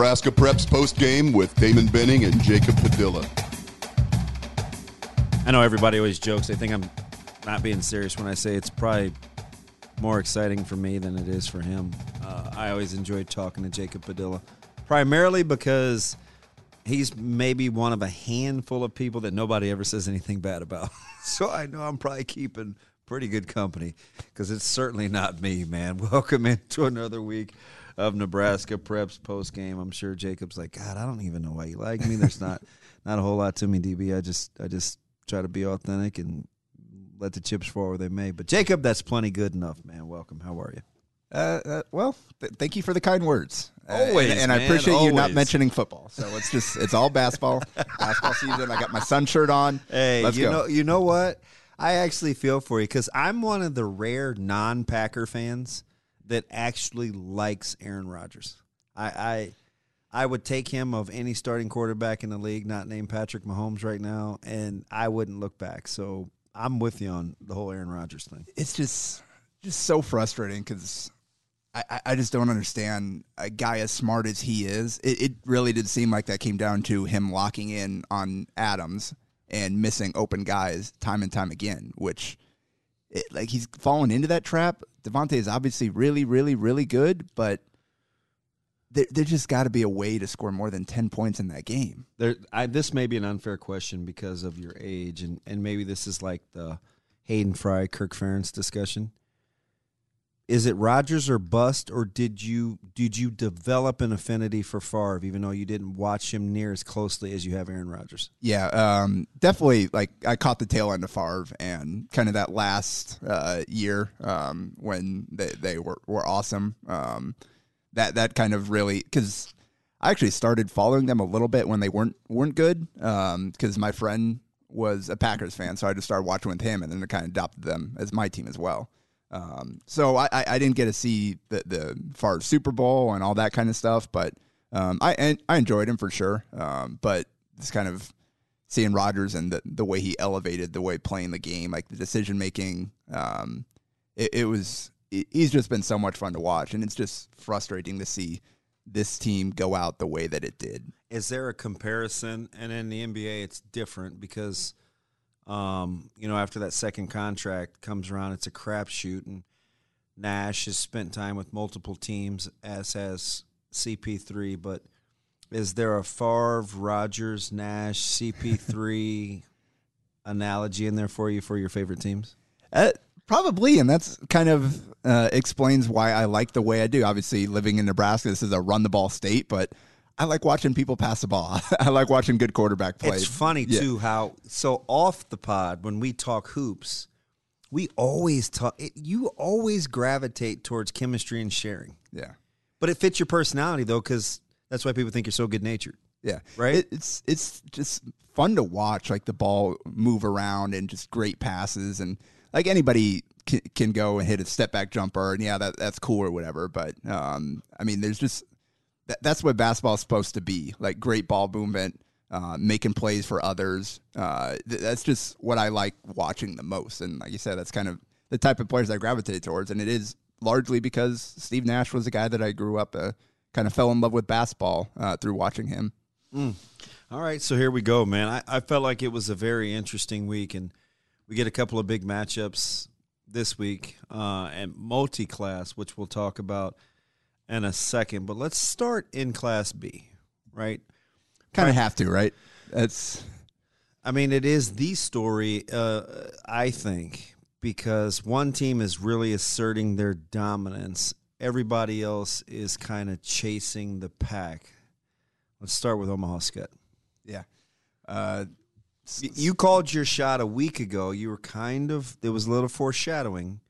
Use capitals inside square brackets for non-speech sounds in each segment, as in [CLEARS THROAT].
Nebraska Preps post game with Damon Benning and Jacob Padilla. I know everybody always jokes. They think I'm not being serious when I say it's probably more exciting for me than it is for him. Uh, I always enjoy talking to Jacob Padilla, primarily because he's maybe one of a handful of people that nobody ever says anything bad about. [LAUGHS] so I know I'm probably keeping pretty good company because it's certainly not me, man. [LAUGHS] Welcome into another week of Nebraska Preps post game. I'm sure Jacob's like, God, I don't even know why you like me. There's not [LAUGHS] not a whole lot to me, DB. I just I just try to be authentic and let the chips fall where they may. But Jacob, that's plenty good enough, man. Welcome. How are you? Uh, uh, well, th- thank you for the kind words. Uh, Always, and, and I man, appreciate you not mentioning football. So it's just [LAUGHS] it's all basketball. basketball season. I got my sun shirt on. Hey, Let's you go. know, you know what? I actually feel for you because I'm one of the rare non-Packer fans that actually likes Aaron Rodgers. I, I, I would take him of any starting quarterback in the league, not named Patrick Mahomes right now, and I wouldn't look back. So I'm with you on the whole Aaron Rodgers thing. it's just just so frustrating because I, I- just don't understand a guy as smart as he is. It, it really did seem like that came down to him locking in on Adams and missing open guys time and time again, which it, like he's fallen into that trap. Davante is obviously really, really, really good, but there, there just got to be a way to score more than 10 points in that game. There, I, this may be an unfair question because of your age, and, and maybe this is like the Hayden Fry, Kirk Ferentz discussion. Is it Rodgers or bust, or did you did you develop an affinity for Favre, even though you didn't watch him near as closely as you have Aaron Rodgers? Yeah, um, definitely. Like I caught the tail end of Favre and kind of that last uh, year um, when they, they were, were awesome. Um, that that kind of really because I actually started following them a little bit when they weren't weren't good because my friend was a Packers fan, so I just started watching with him, and then I kind of adopted them as my team as well. Um, so I, I, didn't get to see the the Favre Super Bowl and all that kind of stuff, but um, I I enjoyed him for sure. Um, but it's kind of seeing Rodgers and the, the way he elevated the way playing the game, like the decision making. Um, it, it was he- he's just been so much fun to watch, and it's just frustrating to see this team go out the way that it did. Is there a comparison? And in the NBA, it's different because, um, you know, after that second contract comes around, it's a crapshoot. And Nash has spent time with multiple teams, as has CP3. But is there a Favre, Rodgers, Nash, CP3 [LAUGHS] analogy in there for you for your favorite teams? Uh, probably, and that's kind of uh, explains why I like the way I do. Obviously, living in Nebraska, this is a run the ball state, but I like watching people pass the ball. [LAUGHS] I like watching good quarterback play. It's funny Yeah. too how so off the pod when we talk hoops, we always talk. It, you always gravitate towards chemistry and sharing, Yeah. but it fits your personality though, because that's why people think you're so good natured. Yeah, Right? It, it's it's just fun to watch, like the ball move around and just great passes, and like anybody can, can go and hit a step back jumper, and yeah, that that's cool or whatever. But um, I mean, there's just that, that's what basketball is supposed to be, like great ball movement, uh, making plays for others. Uh, th- that's just what I like watching the most, and like you said, that's kind of the type of players I gravitate towards, and it is largely because Steve Nash was a guy that I grew up. Uh, Kind of fell in love with basketball uh, through watching him. All right, so here we go, man. I, I felt like it was a very interesting week, and we get a couple of big matchups this week uh, and multi-class, which we'll talk about in a second. But let's start in Class B, right? Kind of have to, right? That's I mean, it is the story, uh, I think, because one team is really asserting their dominance. Everybody else is kind of chasing the pack. Let's start with Omaha Skutt. yeah. Uh, You called your shot a week ago. You were kind of there was a little foreshadowing.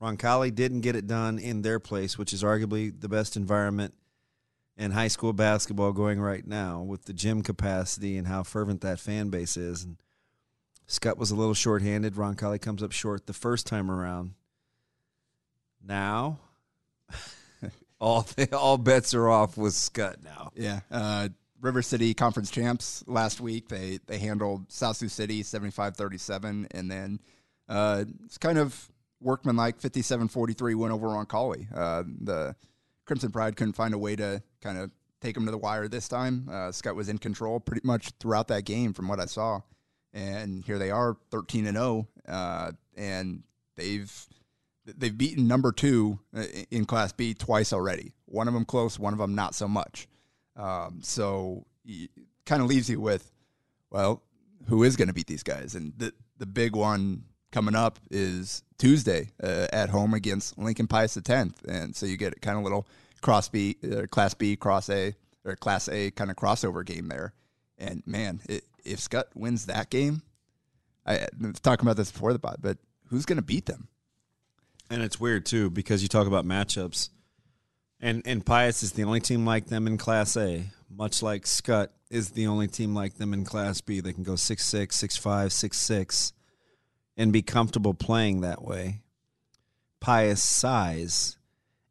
Roncalli didn't get it done in their place, which is arguably the best environment in high school basketball going right now with the gym capacity and how fervent that fan base is. And Skutt was a little shorthanded. Roncalli comes up short the first time around. Now, [LAUGHS] all [LAUGHS] all bets are off with Skutt now. Yeah. Uh, River City Conference champs last week. They they handled South Sioux City 75-37 and then uh, it's kind of workmanlike 57-43 win over Roncalli. Uh, the Crimson Pride couldn't find a way to kind of take them to the wire this time. Uh, Skutt was in control pretty much throughout that game from what I saw. And here they are 13 and 0 uh, and they've they've beaten number 2 uh, in class B twice already. One of them close, one of them not so much. Um, so kind of leaves you with, well, who is going to beat these guys? And the the big one coming up is Tuesday uh, at home against Lincoln Pius the tenth, and so you get kind of little cross B, uh, Class B, Cross A, or Class A kind of crossover game there. And man, it, if Skutt wins that game, I, I was talking about this before the pod, but who's going to beat them? And it's weird too because you talk about matchups, and and Pius is the only team like them in Class A, much like Skutt is the only team like them in Class B. They can go six six, six five, six six, and be comfortable playing that way. Pius size,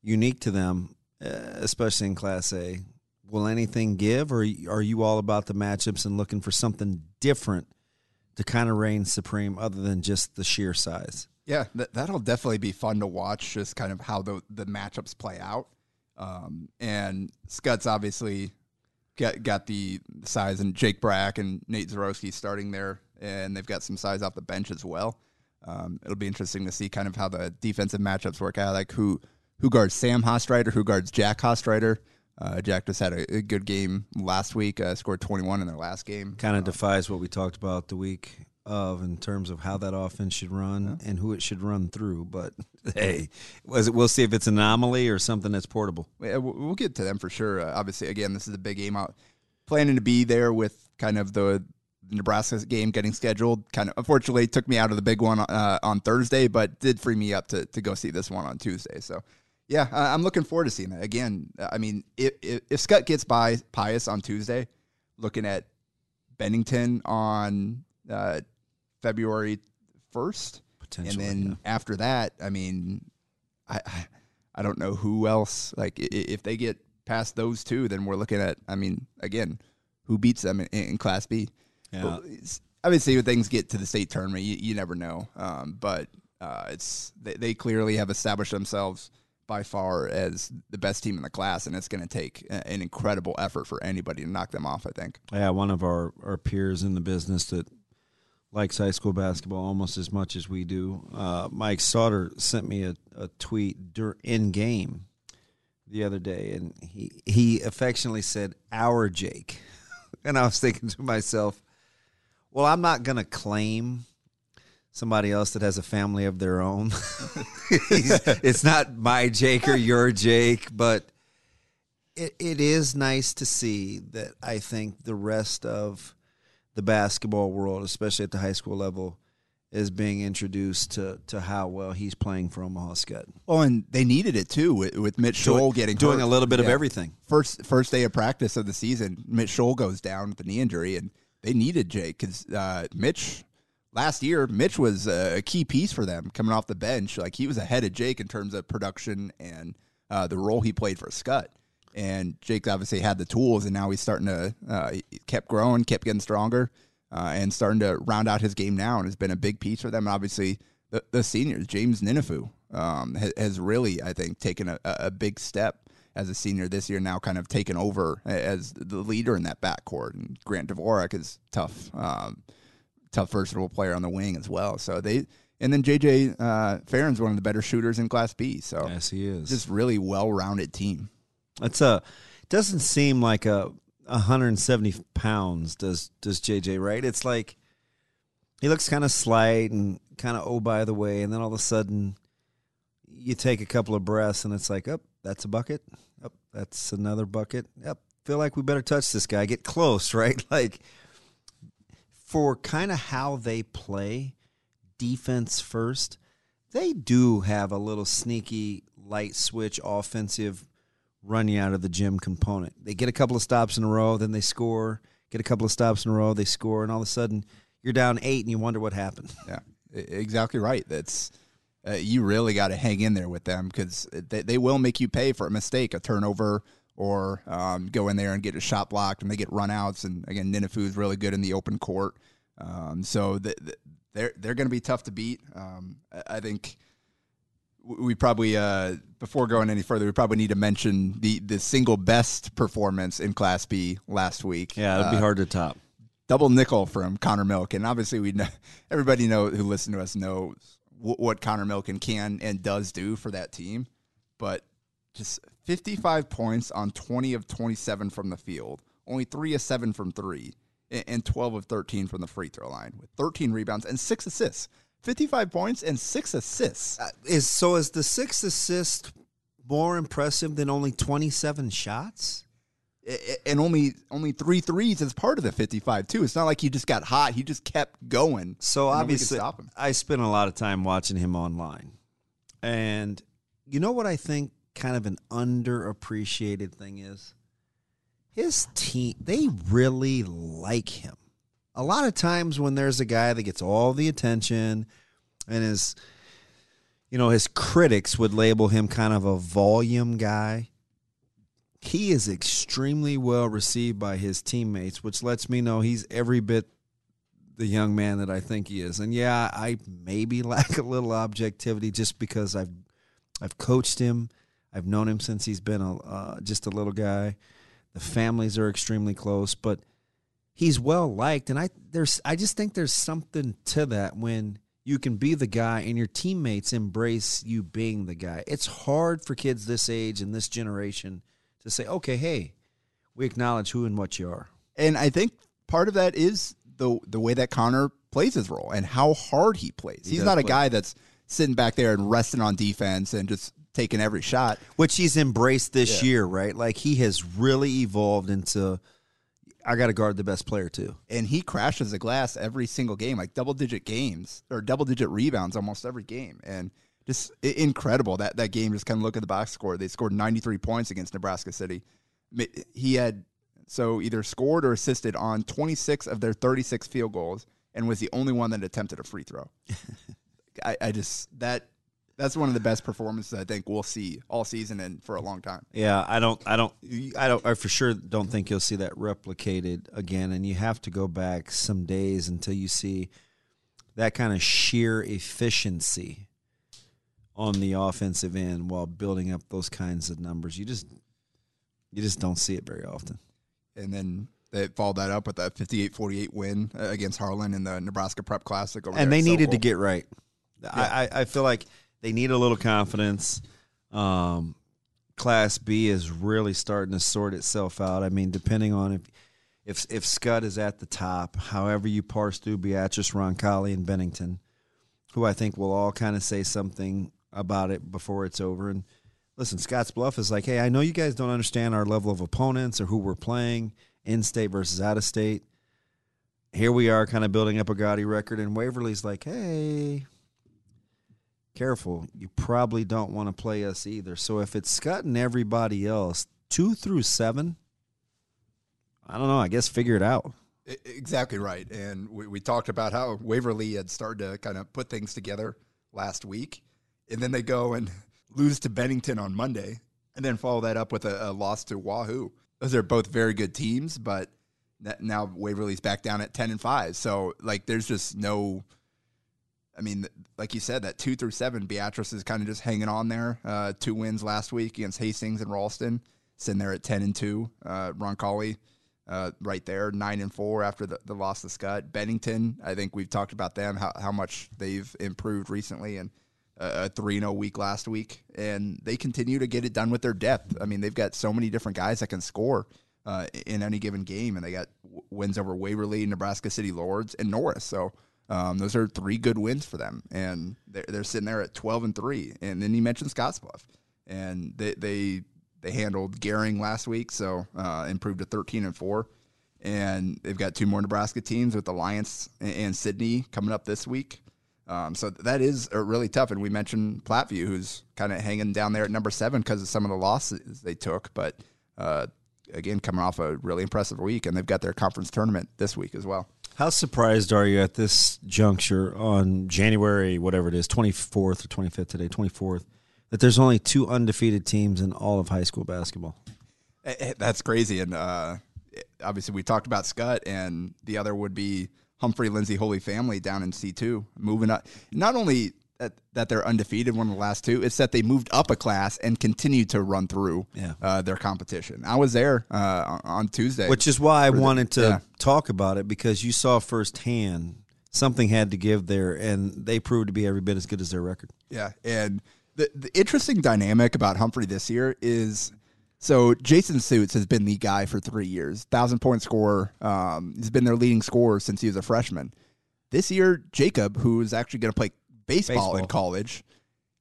unique to them, uh, especially in Class A. Will anything give, or are you all about the matchups and looking for something different to kind of reign supreme, other than just the sheer size? Yeah, that, that'll definitely be fun to watch, just kind of how the, the matchups play out. Um, and Skutt's obviously got got the size, and Jake Brack and Nate Zarowski starting there, and they've got some size off the bench as well. Um, it'll be interesting to see kind of how the defensive matchups work out, like who who guards Sam Hostreiter, who guards Jack Hostreiter. Uh, Jack just had a, a good game last week, uh, scored 21 in their last game. kind of defies what we talked about the week of in terms of how that offense should run and who it should run through. But [LAUGHS] hey, was it? We'll see if it's an anomaly or something that's portable. Yeah, we'll we'll get to them for sure. Uh, obviously, again, this is a big game out. Planning to be there with kind of the Nebraska game getting scheduled. Kind of unfortunately took me out of the big one uh, on Thursday, but did free me up to, to go see this one on Tuesday. So yeah, uh, I'm looking forward to seeing that again. I mean, if, if, if Skutt gets by Pius on Tuesday, looking at Bennington on uh, February first, and then yeah. after that, I mean, I I- don't know who else. Like if they get past those two, then we're looking at. I mean, again, who beats them in, in Class B? Yeah. Obviously, when things get to the state tournament, you, you never know. Um, but uh, it's they, they clearly have established themselves by far as the best team in the class, and it's going to take a- an incredible effort for anybody to knock them off. I think. Yeah, one of our, our peers in the business that likes high school basketball almost as much as we do, uh, Mike Sauter sent me a, a tweet dur- in game the other day, and he he affectionately said, "Our Jake," [LAUGHS] and I was thinking to myself, "Well, I'm not going to claim." Somebody else that has a family of their own. [LAUGHS] It's not my Jake or your Jake, but it, it is nice to see that I think the rest of the basketball world, especially at the high school level, is being introduced to, to how well he's playing for Omaha Skutt. Oh, and they needed it too with, with Mitch Scholl getting doing hurt. a little bit of everything. First first day of practice of the season, Mitch Scholl goes down with a knee injury, and they needed Jake because uh, Mitch last year, Mitch was a key piece for them coming off the bench. Like he was ahead of Jake in terms of production and uh, the role he played for Skutt. And Jake obviously had the tools, and now he's starting to uh, he kept growing, kept getting stronger, uh, and starting to round out his game now, and has been a big piece for them. Obviously, the, the seniors, James Ninifu, um, has, has really, I think, taken a, a big step as a senior this year. Now, kind of taken over as the leader in that backcourt, and Grant Dvorak is tough. Um, tough versatile player on the wing as well. So they and then JJ uh, Farron's one of the better shooters in Class B. So Yes, he is. just really well rounded team. It's a doesn't seem like a 170 pounds does does JJ right? It's like he looks kind of slight and kind of oh by the way, and then all of a sudden you take a couple of breaths and it's like, oh, that's a bucket. That's another bucket. Yep, feel like we better touch this guy. Get close, [LAUGHS] right? Like for kind of how they play, defense first, they do have a little sneaky light switch offensive running out of the gym component. They get a couple of stops in a row, then they score. Get a couple of stops in a row, they score, and all of a sudden you're down eight, and you wonder what happened. Yeah, exactly right. That's uh, you really got to hang in there with them because they, they will make you pay for a mistake, a turnover, or um, go in there and get a shot blocked, and they get runouts. And again, Ninifu is really good in the open court, um, so the, the, they're they're going to be tough to beat. Um, I think we probably uh, before going any further, we probably need to mention the the single best performance in Class B last week. Yeah, it'd be Uh, hard to top. double nickel from Connor Milk, and Obviously, we know everybody know who listened to us knows w- what Connor Milken can and does do for that team. But just 55 points on 20 of 27 from the field, only three of seven from three, and 12 of 13 from the free throw line with 13 rebounds and six assists. 55 points and six assists. Uh, Is so is the six assist more impressive than only twenty seven shots? And only only three threes as part of the 55 too. It's not like he just got hot; he just kept going. So obviously. I spent a lot of time watching him online, and you know what I think kind of an underappreciated thing is his team. They really like him. A lot of times when there's a guy that gets all the attention, and his, you know, his critics would label him kind of a volume guy. He is extremely well received by his teammates, which lets me know he's every bit the young man that I think he is. And yeah, I maybe [LAUGHS] lack a little objectivity just because I've I've coached him. I've known him since he's been a uh, just a little guy. The families are extremely close, but he's well liked, and I there's I just think there's something to that when you can be the guy and your teammates embrace you being the guy. It's hard for kids this age and this generation to say, okay, hey, we acknowledge who and what you are. And I think part of that is the the way that Connor plays his role and how hard he plays. He's does not a play. guy that's sitting back there and resting on defense and just taking every shot. which he's embraced this Yeah. year, right? Like he has really evolved into I got to guard the best player too. And he crashes the glass every single game, like double digit games or double digit rebounds almost every game. And just incredible that that game. Just kind of look at the box score. They scored 93 points against Nebraska City. He had so either scored or assisted on 26 of their 36 field goals and was the only one that attempted a free throw. [LAUGHS] I, I just that that's one of the best performances I think we'll see all season and for a long time. Yeah, I don't, I don't, I don't, I for sure don't think you'll see that replicated again. And you have to go back some days until you see that kind of sheer efficiency on the offensive end while building up those kinds of numbers. You just, you just don't see it very often. And then they followed that up with that 58-48 win uh, against Harlan in the Nebraska Prep Classic. Over and there they needed to get right. I, I, I feel like they need a little confidence. Um, Class B is really starting to sort itself out. I mean, depending on if if if Skutt is at the top, however you parse through Beatrice, Roncalli, and Bennington, who I think will all kind of say something about it before it's over. And listen, Scottsbluff is like, hey, I know you guys don't understand our level of opponents or who we're playing, in state versus out of state. Here we are, kind of building up a gaudy record, and Waverly's like, hey, careful. You probably don't want to play us either. So if it's Skutt and everybody else, two through seven, I don't know. I guess figure it out. Exactly right. And we, we talked about how Waverly had started to kind of put things together last week. And then they go and [LAUGHS] lose to Bennington on Monday and then follow that up with a, a loss to Wahoo. Those are both very good teams, but now Waverly's back down at 10 and 5. So, like, there's just no. I mean, like you said, that two through seven, Beatrice is kind of just hanging on there. Uh, two wins last week against Hastings and Ralston, sitting there at 10 and 2. Uh, Roncalli uh, right there, nine and four after the, the loss to Skutt. Bennington, I think we've talked about them how, how much they've improved recently, and a three and zero week last week, and they continue to get it done with their depth. I mean, they've got so many different guys that can score uh, in any given game, and they got wins over Waverly, Nebraska City Lords, and Norris. So. Um, those are three good wins for them, and they're, they're sitting there at twelve and three. And then you mentioned Scottsbluff, and they they they handled Gering last week, so uh, improved to thirteen and four. and they've got two more Nebraska teams with Alliance and, and Sidney coming up this week. Um, so that is uh, really tough. And we mentioned Platteview, who's kind of hanging down there at number seven because of some of the losses they took. But uh, again, coming off a really impressive week, and they've got their conference tournament this week as well. How surprised are you at this juncture on January, whatever it is, 24th or 25th today, 24th, that there's only two undefeated teams in all of high school basketball? Eh, eh, That's crazy. And uh, obviously, we talked about Skutt, and the other would be Humphrey Lindsay Holy Family down in C2, moving up. Not only that, that they're undefeated, one of the last two, it's that they moved up a class and continued to run through Yeah. uh, their competition. I was there uh, on Tuesday. Which is why I wanted to yeah. talk about it because you saw firsthand something had to give there, and they proved to be every bit as good as their record. Yeah, and the the interesting dynamic about Humphrey this year is so Jason Suits has been the guy for three years, thousand point scorer. Um, he's been their leading scorer since he was a freshman. This year, Jacob, who is actually going to play baseball, in college,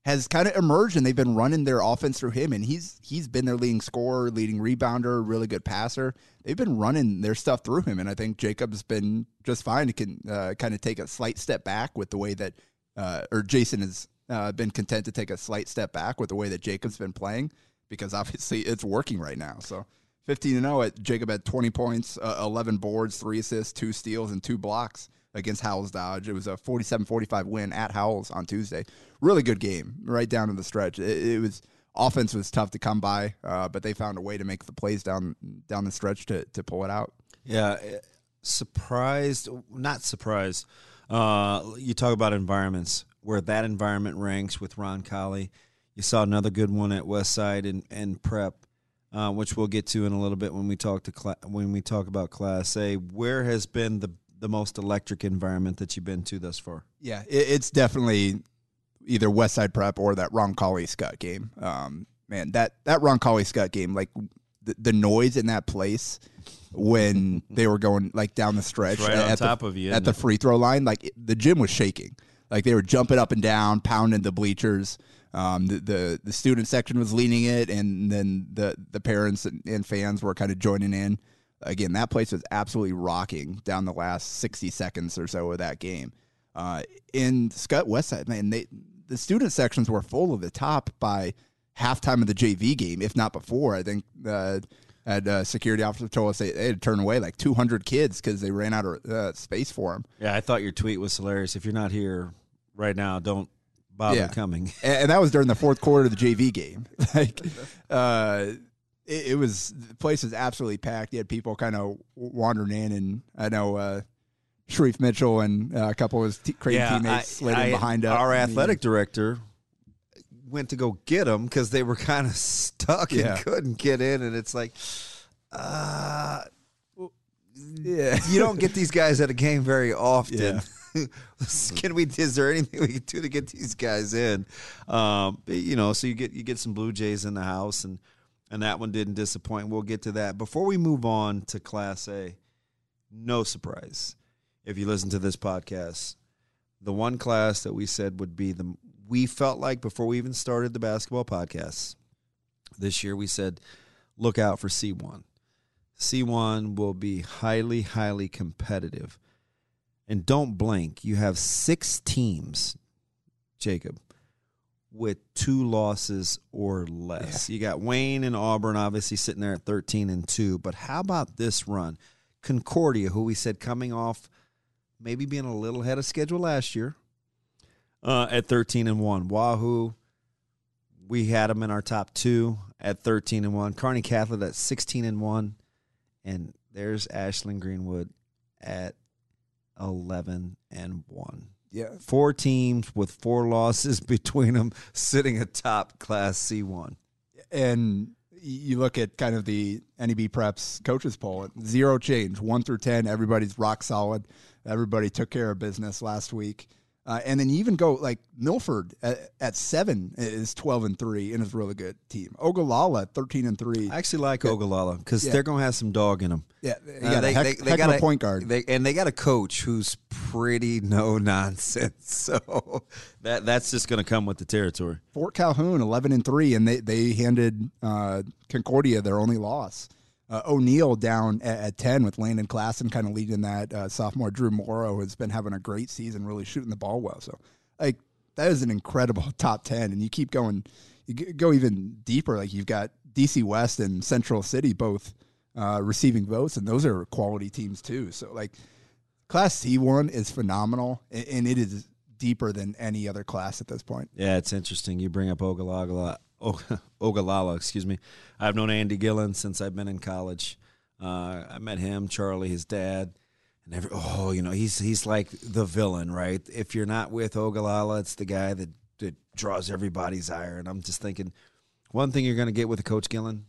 has kind of emerged, and they've been running their offense through him, and he's he's been their leading scorer, leading rebounder, really good passer. They've been running their stuff through him, and I think Jacob's been just fine. He can uh, kind of take a slight step back with the way that, uh, or Jason has uh, been content to take a slight step back with the way that Jacob's been playing because obviously it's working right now. So 15 and 0 at Jacob had 20 points, uh, 11 boards, three assists, two steals, and two blocks against Howells Dodge. It was a 47-45 win at Howells on Tuesday. Really good game, right down to the stretch. It, it was offense was tough to come by, uh, but they found a way to make the plays down down the stretch to to pull it out. Yeah, eh, surprised, not surprised. Uh, you talk about environments where that environment ranks with Roncalli. You saw another good one at Westside and, and Prep, uh, which we'll get to in a little bit when we talk to cla- when we talk about Class A. Where has been the the most electric environment that you've been to thus far? Yeah, it, it's definitely either West Side Prep or that Ron Colley Skutt game. Um, man, that that Ron Colley Skutt game, like the, the noise in that place when [LAUGHS] they were going like down the stretch It's right on at top the, of you, at the it? free throw line, like it- the gym was shaking. Like they were jumping up and down, pounding the bleachers. Um, the, the the student section was leaning it, and then the the parents and, fans were kind of joining in. Again, that place was absolutely rocking down the last sixty seconds or so of that game. Uh, in Scott Westside, man, they the student sections were full of the top by halftime of the JV game, if not before. I think uh, uh, security officer told us they, they had to turn away like 200 kids because they ran out of uh, space for them. Yeah, I thought your tweet was hilarious. If you're not here right now, don't bother Yeah. coming. [LAUGHS] and, and that was during the fourth quarter of the JV game. [LAUGHS] like, uh, it, it was the place was absolutely packed. You had people kind of wandering in, and I know uh, Shereef Mitchell and uh, a couple of his t- crazy teammates slid in behind us. Our athletic director went to go get them because they were kind of stuck Yeah. and couldn't get in, and it's like, uh, Yeah, you don't get these guys at a game very [LAUGHS] often. Yeah. [LAUGHS] Can we? Is there anything we can do to get these guys in? Um, you know, so you get you get some Blue Jays in the house, and and that one didn't disappoint. We'll get to that before we move on to Class A. No surprise if you listen to this podcast. The one class that we said would be the we felt like before we even started the basketball podcast this year, we said look out for C one. C1 will be highly, highly competitive. And don't blink. You have six teams, Jacob, with two losses or less. You got Wayne and Auburn obviously sitting there at 13 and 2. But how about this run? Concordia, who we said coming off maybe being a little ahead of schedule last year, uh, at 13 and 1. Wahoo, we had them in our top two at 13 and 1. Kearney Catholic at 16 and 1 and there's Ashland Greenwood at 11 and 1. yeah. Four teams with four losses [LAUGHS] between them sitting atop Class C1. and you look at kind of the NEB Preps coaches poll, zero change, one through ten. Everybody's rock solid. Everybody took care of business last week, uh, and then you even go like Milford at, at seven is twelve and three and is a really good team. Ogallala thirteen and three. I actually like Ogallala because Yeah. they're going to have some dog in them. yeah, they got a heck, heck got a point guard. They, and they got a coach who's pretty no [LAUGHS] nonsense. [LAUGHS] So that that's just going to come with the territory. Fort Calhoun eleven and three, and they they handed uh, Concordia their only loss. Uh, O'Neill down at, at, 10 with Landon Klassen kind of leading that. Uh, sophomore Drew Morrow has been having a great season, really shooting the ball well. So, like, that is an incredible [LAUGHS] top 10. And you keep going, you go even deeper. Like, you've got DC West and Central City both uh, receiving votes, and those are quality teams too. So, like, Class C1 is phenomenal, and, and it is deeper than any other class at this point. Yeah, it's interesting. You bring up Ogallala, Ogallala, excuse me. I've known Andy Gillen since I've been in college. Uh, I met him, Charlie, his dad, and every oh, you know, he's he's like the villain, right? If you're not with Ogallala, it's the guy that that draws everybody's ire. And I'm just thinking, one thing you're going to get with a Coach Gillen,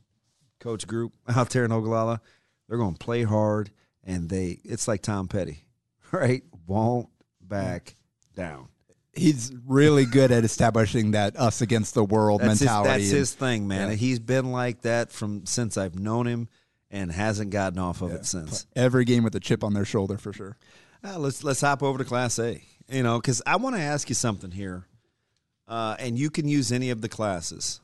Coach Group out there in Ogallala, they're going to play hard, and they it's like Tom Petty, [LAUGHS] right? Won't back down he's really good at establishing that us against the world that's mentality. His, that's his thing, man. Yeah. He's been like that from since I've known him, and hasn't gotten off of yeah. it since. Every game with a chip on their shoulder for sure. Uh, let's let's hop over to Class A. You know, because I want to ask you something here, uh, and you can use any of the classes,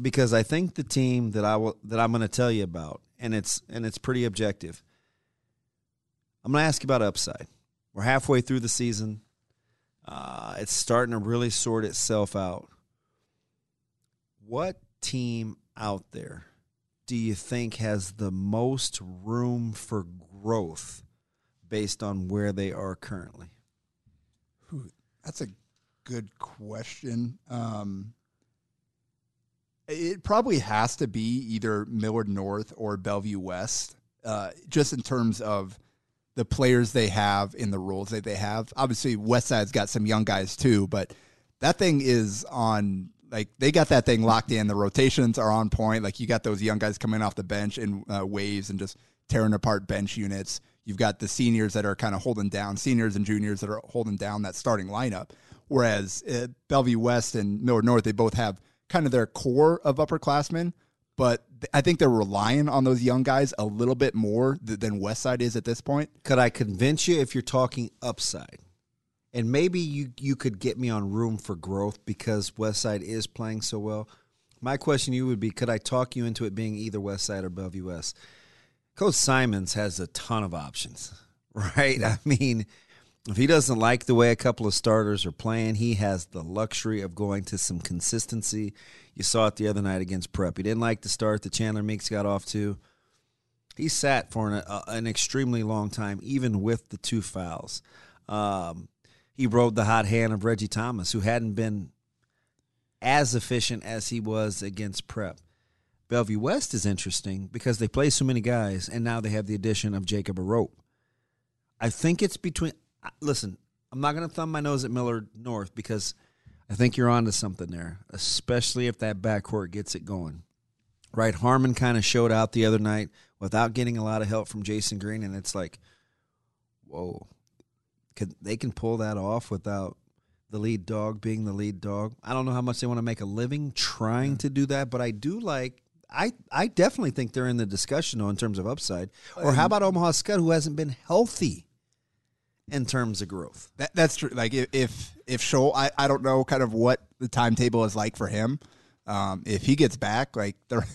because I think the team that I will that I'm going to tell you about, and it's and it's pretty objective. I'm going to ask you about upside. We're halfway through the season. Uh, it's starting to really sort itself out. What team out there do you think has the most room for growth based on where they are currently? That's a good question. Um, it probably has to be either Millard North or Bellevue West, uh, just in terms of the players they have in the roles that they have. Obviously, West Side's got some young guys too, but that thing is on like they got that thing locked in. The rotations are on point. Like you got those young guys coming off the bench in uh, waves and just tearing apart bench units. You've got the seniors that are kind of holding down, seniors and juniors that are holding down that starting lineup. Whereas uh, Bellevue West and Millard North, they both have kind of their core of upperclassmen, but I think they're relying on those young guys a little bit more than Westside is at this point. Could I convince you if you're talking upside? And maybe you you could get me on room for growth because Westside is playing so well. My question to you would be could I talk you into it being either Westside or Bellevue West? Coach Simons has a ton of options, [LAUGHS] right? I mean, if he doesn't like the way a couple of starters are playing, he has the luxury of going to some consistency. You saw it the other night against Prep. He didn't like the start that Chandler Meeks got off to. He sat for an, uh, an extremely long time, even with the two fouls. Um, he rode the hot hand of Reggie Thomas, who hadn't been as efficient as he was against Prep. Bellevue West is interesting because they play so many guys, and now they have the addition of Jacob Arope. I think it's between. Listen, I'm not going to thumb my nose at Millard North because – I think you're onto something there, especially if that backcourt gets it going. Right, Harmon kind of showed out the other night without getting a lot of help from Jasen Green, and it's like, whoa, could they can pull that off without the lead dog being the lead dog. I don't know how much they want to make a living trying to do that, but I do like. I I definitely think they're in the discussion though in terms of upside. Or how about Omaha Skutt, who hasn't been healthy in terms of growth. That, that's true. Like if if, if Scholl, I, I don't know kind of what the timetable is like for him. Um, if he gets back, like [LAUGHS] the,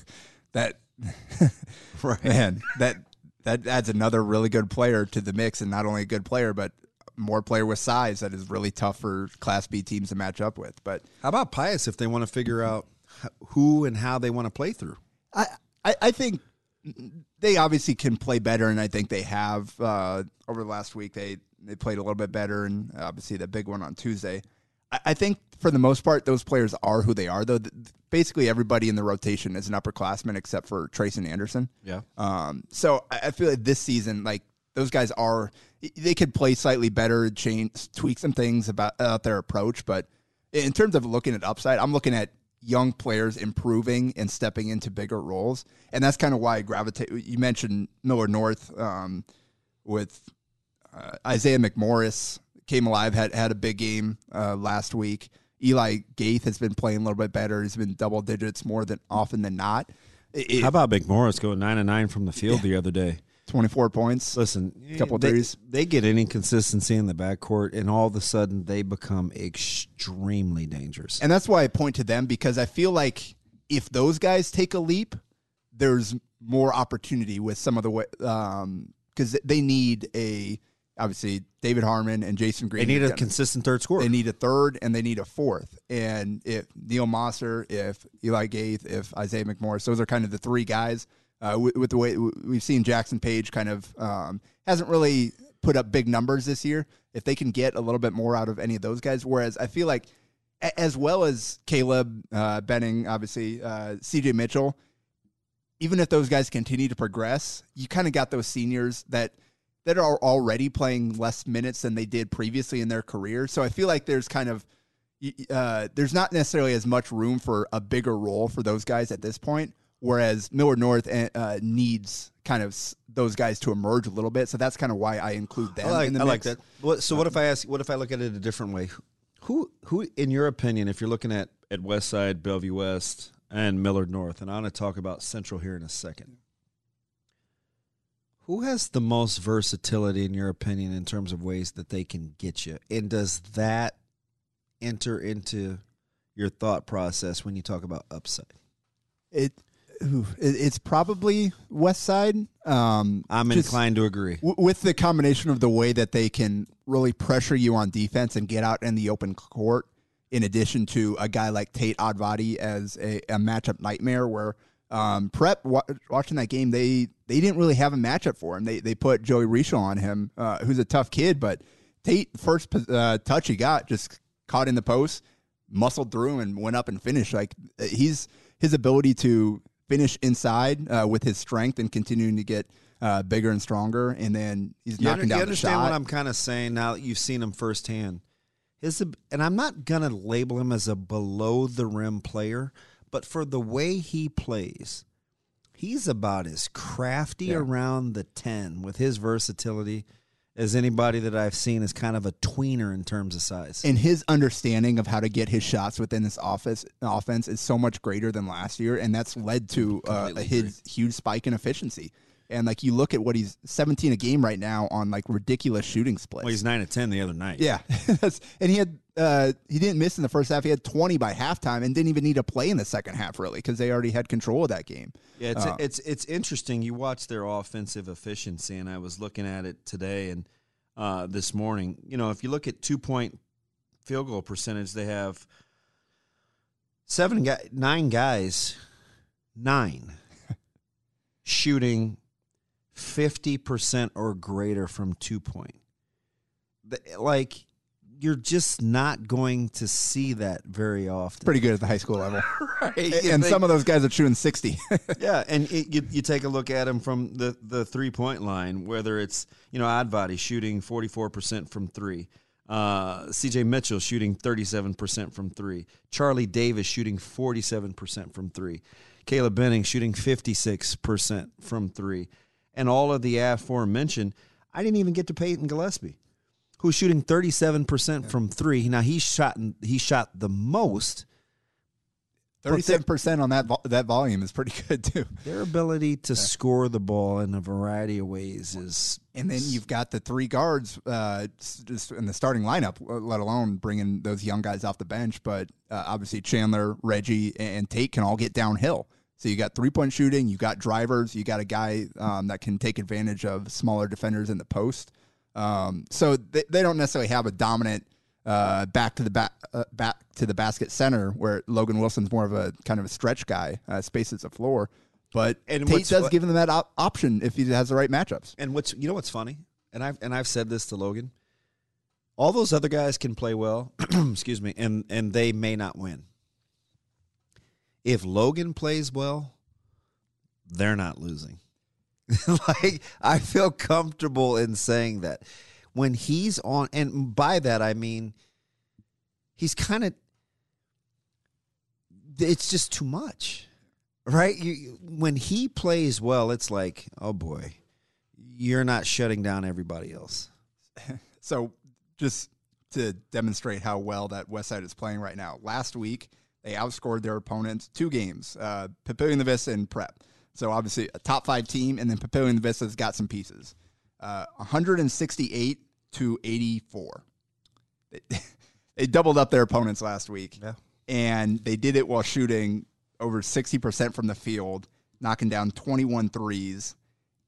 that, [LAUGHS] right. man, that that adds another really good player to the mix, and not only a good player, but more player with size that is really tough for Class B teams to match up with. But how about Pius if they want to figure out who and how they want to play through? I, I, I think they obviously can play better, and I think they have uh, over the last week. They they played a little bit better, and obviously the big one on Tuesday. I, I think for the most part, those players are who they are. Though basically everybody in the rotation is an upperclassman except for Trayson Anderson. Yeah. Um. So I, I feel like this season, like those guys are, they could play slightly better, change, tweak some things about, about their approach. But in terms of looking at upside, I'm looking at young players improving and stepping into bigger roles, and that's kind of why I gravitate. You mentioned Millard North um, with uh, Isaiah McMorris came alive, had had a big game uh, last week. Eli Gaith has been playing a little bit better. He's been double digits more than often than not. It, How about McMorris going nine and nine from the field yeah. the other day? 24 points. Listen, a couple they, threes. They get any consistency in the backcourt, and all of a sudden they become extremely dangerous. And that's why I point to them because I feel like if those guys take a leap, there's more opportunity with some of the way because they need a obviously David Harmon and Jasen Green. They need a consistent third scorer. They need a third and they need a fourth. And if Neil Mosser, if Eli Gaith, if Isaiah McMorris, those are kind of the three guys. Uh, with, with the way we've seen Jackson Page kind of um, hasn't really put up big numbers this year. If they can get a little bit more out of any of those guys, whereas I feel like as well as Caleb uh, Benning, obviously uh, CJ Mitchell, even if those guys continue to progress, you kind of got those seniors that that are already playing less minutes than they did previously in their career. So I feel like there's kind of uh, there's not necessarily as much room for a bigger role for those guys at this point. Whereas Millard North uh, needs kind of those guys to emerge a little bit. So that's kind of why I include them I like, in the I like that. So what if I ask? What if I look at it a different way? Who, who, in your opinion, if you're looking at at West Side, Bellevue West, and Millard North, and I'm going to talk about Central here in a second. Who has the most versatility, in your opinion, in terms of ways that they can get you? And does that enter into your thought process when you talk about upside? It, it's probably West Side. Um, I'm inclined to agree. w- with the combination of the way that they can really pressure you on defense and get out in the open court, in addition to a guy like Tate Advadi as a, a matchup nightmare, where um, Prep wa- watching that game, they they didn't really have a matchup for him. They they put Joey Rischel on him, uh, who's a tough kid, but Tate first uh, touch he got just caught in the post, muscled through and went up and finished. Like he's his ability to finish inside uh, with his strength and continuing to get uh, bigger and stronger, and then he's You, knocking under- down you understand shot. what I'm kind of saying now that you've seen him firsthand. His and I'm not gonna label him as a below the rim player, but for the way he plays, he's about as crafty Yeah. around the ten with his versatility as anybody that I've seen is kind of a tweener in terms of size. and his understanding of how to get his shots within this office offense is so much greater than last year, and that's led to uh, his huge spike in efficiency. And like you look at what he's 17 a game right now on like ridiculous shooting splits. well, he's nine to ten the other night. Yeah, [LAUGHS] and he had uh, he didn't miss in the first half. He had 20 by halftime, and didn't even need to play in the second half really because they already had control of that game. Yeah, it's Uh, it's it's interesting. You watch their offensive efficiency, and I was looking at it today and uh, this morning. You know, if you look at two point field goal percentage, they have seven guy, nine guys, nine [LAUGHS] shooting fifty percent or greater from two point. Like you're just not going to see that very often. Pretty good at the high school level, [LAUGHS] right. and some of those guys are shooting 60. [LAUGHS] Yeah, and it, you, you take a look at them from the, the three point line, whether it's you know Oddbody shooting forty four percent from three, uh, C.J. Mitchell shooting thirty seven percent from three, Charlie Davis shooting forty seven percent from three, Caleb Benning shooting fifty six percent from three, and all of the aforementioned. I didn't even get to Peyton Gillespie, who's shooting thirty seven percent from three. Now he shot he shot the most. Thirty-seven percent on that vo- that volume is pretty [LAUGHS] good too. Their ability to score the ball in a variety of ways is And then you've got the three guards uh, just in the starting lineup, uh, let alone bringing those young guys off the bench. But uh, obviously, Chandler, Reggie, and Tate can all get downhill. So you got three point shooting, you got drivers, you got a guy um, that can take advantage of smaller defenders in the post. Um, so they, they don't necessarily have a dominant uh, back to the back uh, back to the basket center where Logan Wilson's more of a kind of a stretch guy, uh, spaces the floor. But And Tate does what- give them that op- option if he has the right matchups. and what's you know what's funny and I've and I've said this to Logan. All those other guys can play well, [CLEARS THROAT] excuse me, and and they may not win. If Logan plays well, they're not losing. [LAUGHS] like I feel comfortable in saying that when he's on, and by that I mean he's kind of. It's just too much, right? You, when he plays well, it's like, oh boy, you're not shutting down everybody else. [LAUGHS] So, just to demonstrate how well that West Side is playing right now, last week they outscored their opponents two games, uh, Papillion-La Vista and Prep. So, obviously, a top five team, and then Papillion-La Vista's got some pieces. Uh, 168 to 84. They, [LAUGHS] they doubled up their opponents last week. Yeah. And they did it while shooting over 60% from the field knocking down 21 threes,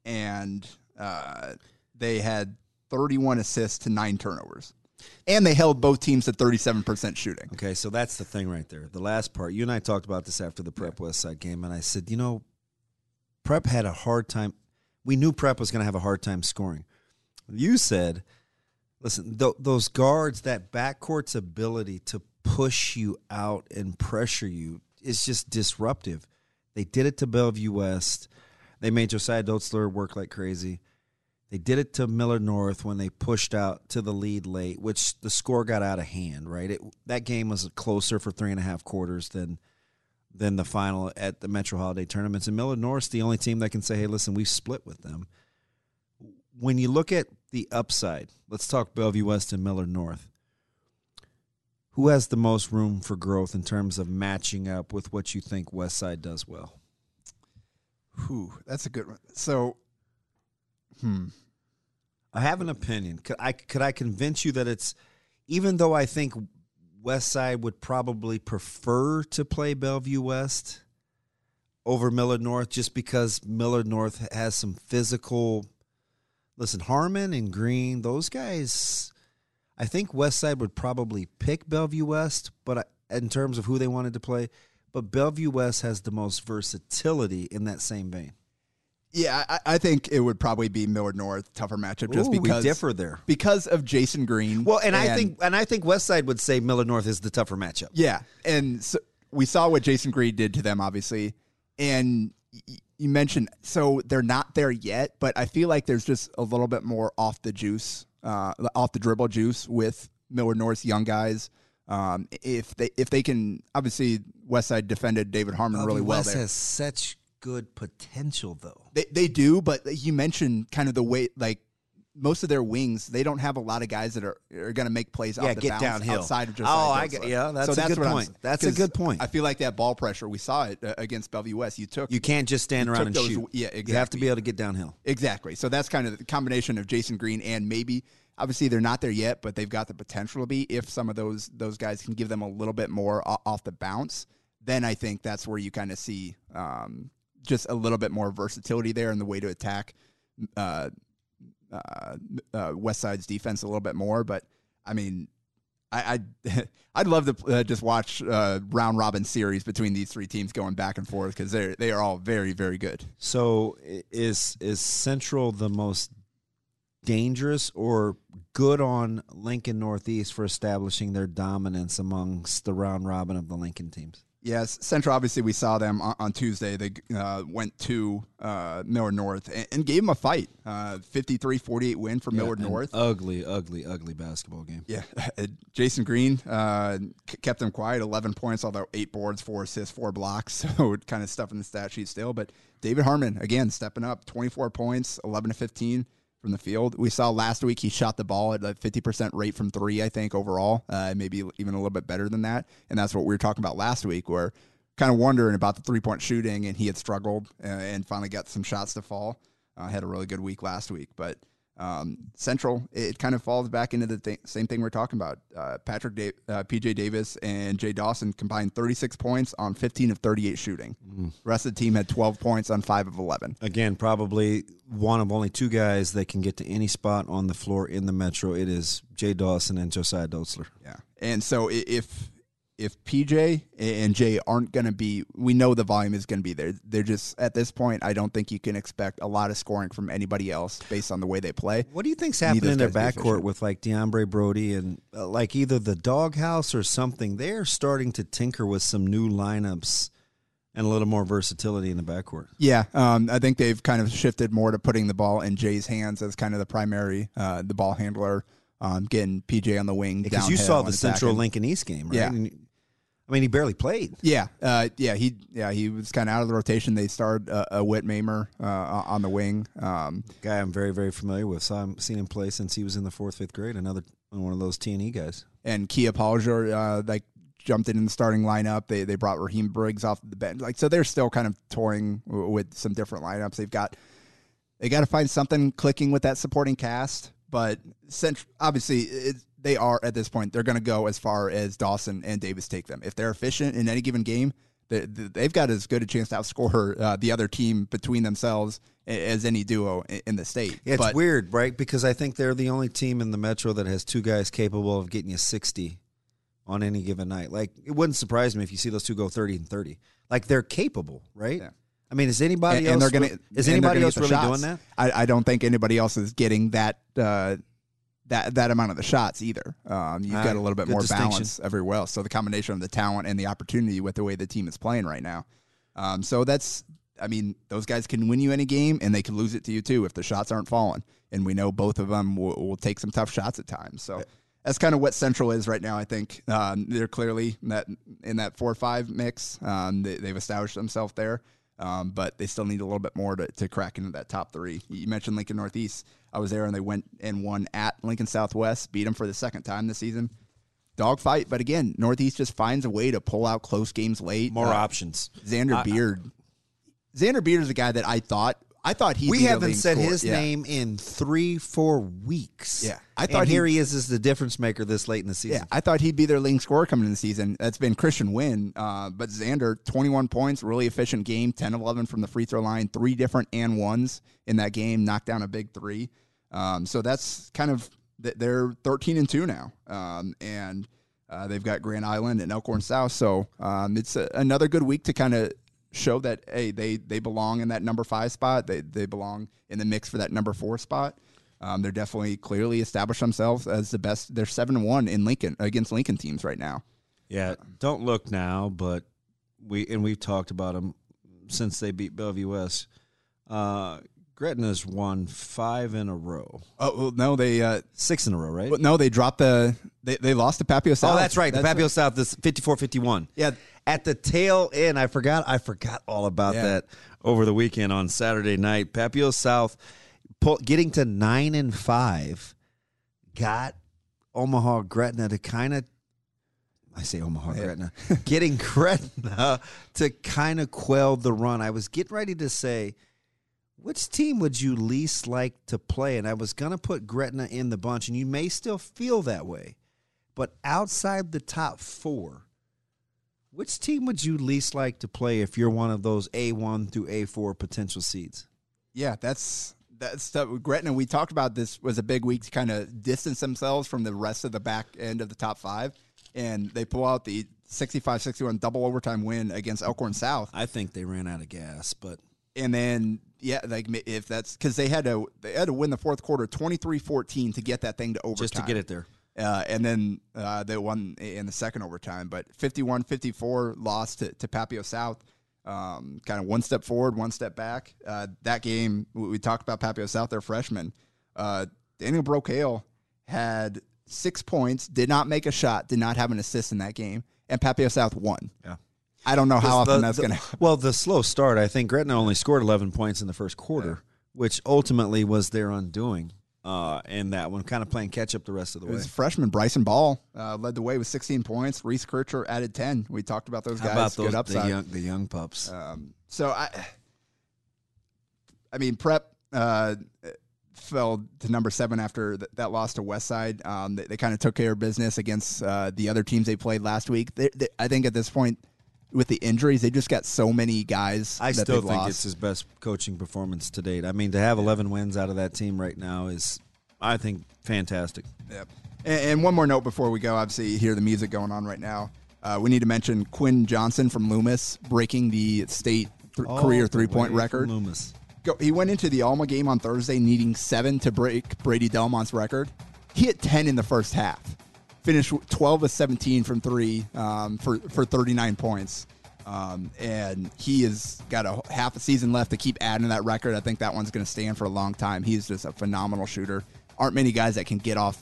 and uh, they had 31 assists to nine turnovers. And they held both teams to 37% shooting. Okay, so that's the thing right there. The last part. You and I talked about this after the Prep West Side game, and I said, you know, Prep had a hard time. We knew Prep was going to have a hard time scoring. You said, listen, th- those guards, that backcourt's ability to push you out and pressure you is just disruptive. They did it to Bellevue West. They made Josiah Dotzler work like crazy. They did it to Millard North when they pushed out to the lead late, which the score got out of hand. Right, it, that game was closer for three and a half quarters than than the final at the Metro Holiday tournaments. And Millard North's the only team that can say, "Hey, listen, we split with them." When you look at the upside, let's talk Bellevue West and Millard North. Who has the most room for growth in terms of matching up with what you think Westside does well? Whew, that's a good one. So, hmm. I have an opinion. Could I could I convince you that it's even though I think Westside would probably prefer to play Bellevue West over Millard North just because Millard North has some physical listen, Harmon and Green, those guys I think Westside would probably pick Bellevue West, but in terms of who they wanted to play, but Bellevue West has the most versatility in that same vein. Yeah, I, I, think it would probably be Millard North tougher matchup just Ooh, because we differ there because of Jasen Green. Well, and, and, I think and I think Westside would say Millard North is the tougher matchup. Yeah, and so we saw what Jasen Green did to them, obviously, and you mentioned so they're not there yet, but I feel like there's just a little bit more off the juice, uh, off the dribble juice with Millard North's young guys. Um, if they if they can, obviously Westside defended David Harmon really well. West there. has such good potential, though. They they do, but you mentioned kind of the way like most of their wings, they don't have a lot of guys that are, are going to make plays yeah, off the get bounce downhill. outside of just. Oh, I get, yeah, that's, so a that's good point. I'm, that's a good point. I feel like that ball pressure we saw it uh, against Bellevue West. You took you can't just stand around and those, shoot. Yeah, exactly. You have to be able to get downhill. Exactly. So that's kind of the combination of Jasen Green and maybe obviously they're not there yet, but they've got the potential to be. If some of those those guys can give them a little bit more off the bounce, then I think that's where you kind of see um, just a little bit more versatility there in the way to attack uh, uh, uh, Westside's defense a little bit more. But I mean, I, I'd, [LAUGHS] I'd love to uh, just watch uh, round robin series between these three teams going back and forth because they're they are all very very good. So is is Central the most dangerous or good on Lincoln Northeast for establishing their dominance amongst the round robin of the Lincoln teams? Yes, Central. Obviously, we saw them on, on Tuesday. They uh, went to uh, Millard North and, and, gave them a fight. Uh, 53-48 win for yeah, Millard North. Ugly, ugly, ugly basketball game. Yeah, [LAUGHS] Jasen Green uh, kept them quiet. Eleven points, although eight boards, four assists, four blocks. [LAUGHS] So [LAUGHS] kind of stuff in the stat sheet still. But David Harmon again stepping up, twenty-four points, eleven to fifteen from the field. We saw last week he shot the ball at a 50% rate from three, I think, overall, uh, maybe even a little bit better than that. And that's what we were talking about last week, where kind of wondering about the three point shooting, and he had struggled uh, and finally got some shots to fall. Uh, had a really good week last week, but um, Central, it kind of falls back into the th- same thing we're talking about. Uh, Patrick, da- uh, PJ Davis, and Jay Dawson combined 36 points on 15 of 38 shooting. Mm. The rest of the team had 12 points on 5 of 11. Again, probably one of only two guys that can get to any spot on the floor in the Metro. It is Jay Dawson and Josiah Dotzler. Yeah. And so if if PJ and Jay aren't going to be, we know the volume is going to be there. They're just at this point. I don't think you can expect a lot of scoring from anybody else based on the way they play. What do you think's happening in their backcourt with like DeAndre Brody and uh, like either the doghouse or something? They're starting to tinker with some new lineups and a little more versatility in the backcourt. Yeah, um, I think they've kind of shifted more to putting the ball in Jay's hands as kind of the primary, uh, the ball handler um, getting PJ on the wing. Because you saw the Central Lincoln East game, right? Yeah. And, I mean, he barely played. Yeah, uh, yeah, he yeah he was kind of out of the rotation. They started uh, a Whit Mamer uh, on the wing. Um, Guy I'm very very familiar with. Saw him, seen him play since he was in the fourth fifth grade. Another one of those T and E guys. And Kia Polger, uh, like jumped in, in the starting lineup. They they brought Raheem Briggs off the bench. Like so, they're still kind of toying with some different lineups. They've got they got to find something clicking with that supporting cast. But obviously, it, they are at this point. They're going to go as far as Dawson and Davis take them. If they're efficient in any given game, They, they've got as good a chance to outscore uh, the other team between themselves as any duo in the state. Yeah, it's But- weird, right? Because I think they're the only team in the Metro that has two guys capable of getting you 60 on any given night. Like, it wouldn't surprise me if you see those two go 30 and 30. Like, they're capable, right? Yeah. I mean, is anybody and, else and they're gonna is anybody gonna else really shots. doing that? I, I don't think anybody else is getting that uh, that that amount of the shots either. Um, you've All got a little bit more balance everywhere else. So the combination of the talent and the opportunity with the way the team is playing right now. Um, so that's I mean those guys can win you any game and they can lose it to you too if the shots aren't falling. And we know both of them will, will take some tough shots at times. So. That's kind of what Central is right now. I think um, they're clearly in that in that four or five mix. Um, they, they've established themselves there, um, but they still need a little bit more to, to crack into that top three. You mentioned Lincoln Northeast. I was there and they went and won at Lincoln Southwest, beat them for the second time this season. Dogfight, but again, Northeast just finds a way to pull out close games late. More Uh, options. Xander I- Beard. Xander Beard is a guy that I thought I thought he. We haven't said his name in three, four weeks. Yeah. I thought he- here he is as the difference maker this late in the season. Yeah, I thought he'd be their leading scorer coming in the season. That's been Christian Wynn. Uh, but Xander, 21 points, really efficient game, 10 11 from the free throw line, three different and ones in that game, knocked down a big three. Um, so that's kind of, th- they're 13 and 2 now. Um, and uh, they've got Grand Island and Elkhorn South. So um, it's a, another good week to kind of show that, hey, they, they belong in that number five spot. They, they belong in the mix for that number four spot. Um, they're definitely clearly established themselves as the best. They're seven one in Lincoln against Lincoln teams right now. Yeah, don't look now, but we and we've talked about them since they beat Bellevue West. Uh, Gretna's won five in a row, Oh well, no, they uh, six in a row, right? well, no, they dropped the they, they lost to Papio South. Oh, that's right. The Papio South is 54-51. Yeah. At the tail end, I forgot I forgot all about Yeah. that over the weekend on Saturday night. Papio South pull, getting to 9 and 5 got Omaha Gretna to kind of I say Omaha Gretna. [LAUGHS] getting Gretna to kind of quell the run. I was getting ready to say which team would you least like to play? And I was going to put Gretna in the bunch, and you may still feel that way. But outside the top four, which team would you least like to play if you're one of those A1 through A4 potential seeds? yeah, that's that's the, Gretna. We talked about this was a big week to kind of distance themselves from the rest of the back end of the top five, and they pull out the 65-61 double overtime win against Elkhorn South. I think they ran out of gas, but and then yeah, like if that's because they had to they had to win the fourth quarter 23-14 to get that thing to overtime. just to get it there. Uh, and then uh, they won in the second overtime, but 51-54 lost to, to Papio South. Um, kind of one step forward, one step back. Uh, that game, we, we talked about Papio South, their freshman. Uh, Daniel Brocale had six points, did not make a shot, did not have an assist in that game, and Papio South won. Yeah. I don't know how often The- that's going [LAUGHS] to Well, the slow start, I think Gretna only scored 11 points in the first quarter, which ultimately was their undoing uh, in that one, kind of playing catch up the rest of the It way. was freshman Bryson Ball uh, led the way with 16 points. Reese Kircher added 10. We talked about those How guys. about those Good the young, the young pups? Um, so I, I mean, Prep uh, fell to number seven after th- that loss to Westside. Um, they, they kind of took care of business against uh, the other teams they played last week. They, they, I think at this point, with the injuries, they just got so many guys. I that still think lost. it's his best coaching performance to date. I mean, to have 11 wins out of that team right now is, I think, fantastic. Yep. And, and one more note before we go. Obviously, you hear the music going on right now. Uh, we need to mention Quinn Johnson from Loomis breaking the state th- career three point record. Loomis. Go, he went into the Alma game on Thursday needing seven to break Brady Delmont's record. He hit 10 in the first half. Finished 12 of 17 from three um, for, for 39 points. Um, and he has got a half a season left to keep adding to that record. I think that one's going to stand for a long time. He's just a phenomenal shooter. Aren't many guys that can get off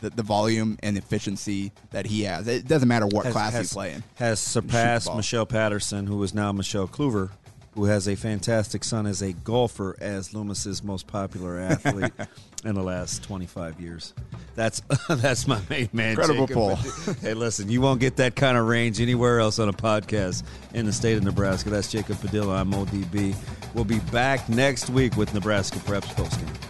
the, the volume and efficiency that he has. It doesn't matter what Has- class has, he's playing. Has surpassed. Michelle Patterson, who is now Michelle Kluver, who has a fantastic son as a golfer, as Loomis's most popular athlete [LAUGHS] in the last 25 years. That's [LAUGHS] that's my main man. Incredible Jacob. pull. [LAUGHS] hey, listen, you won't get that kind of range anywhere else on a podcast in the state of Nebraska. That's Jacob Padilla. I'm ODB. We'll be back next week with Nebraska Preps postgame.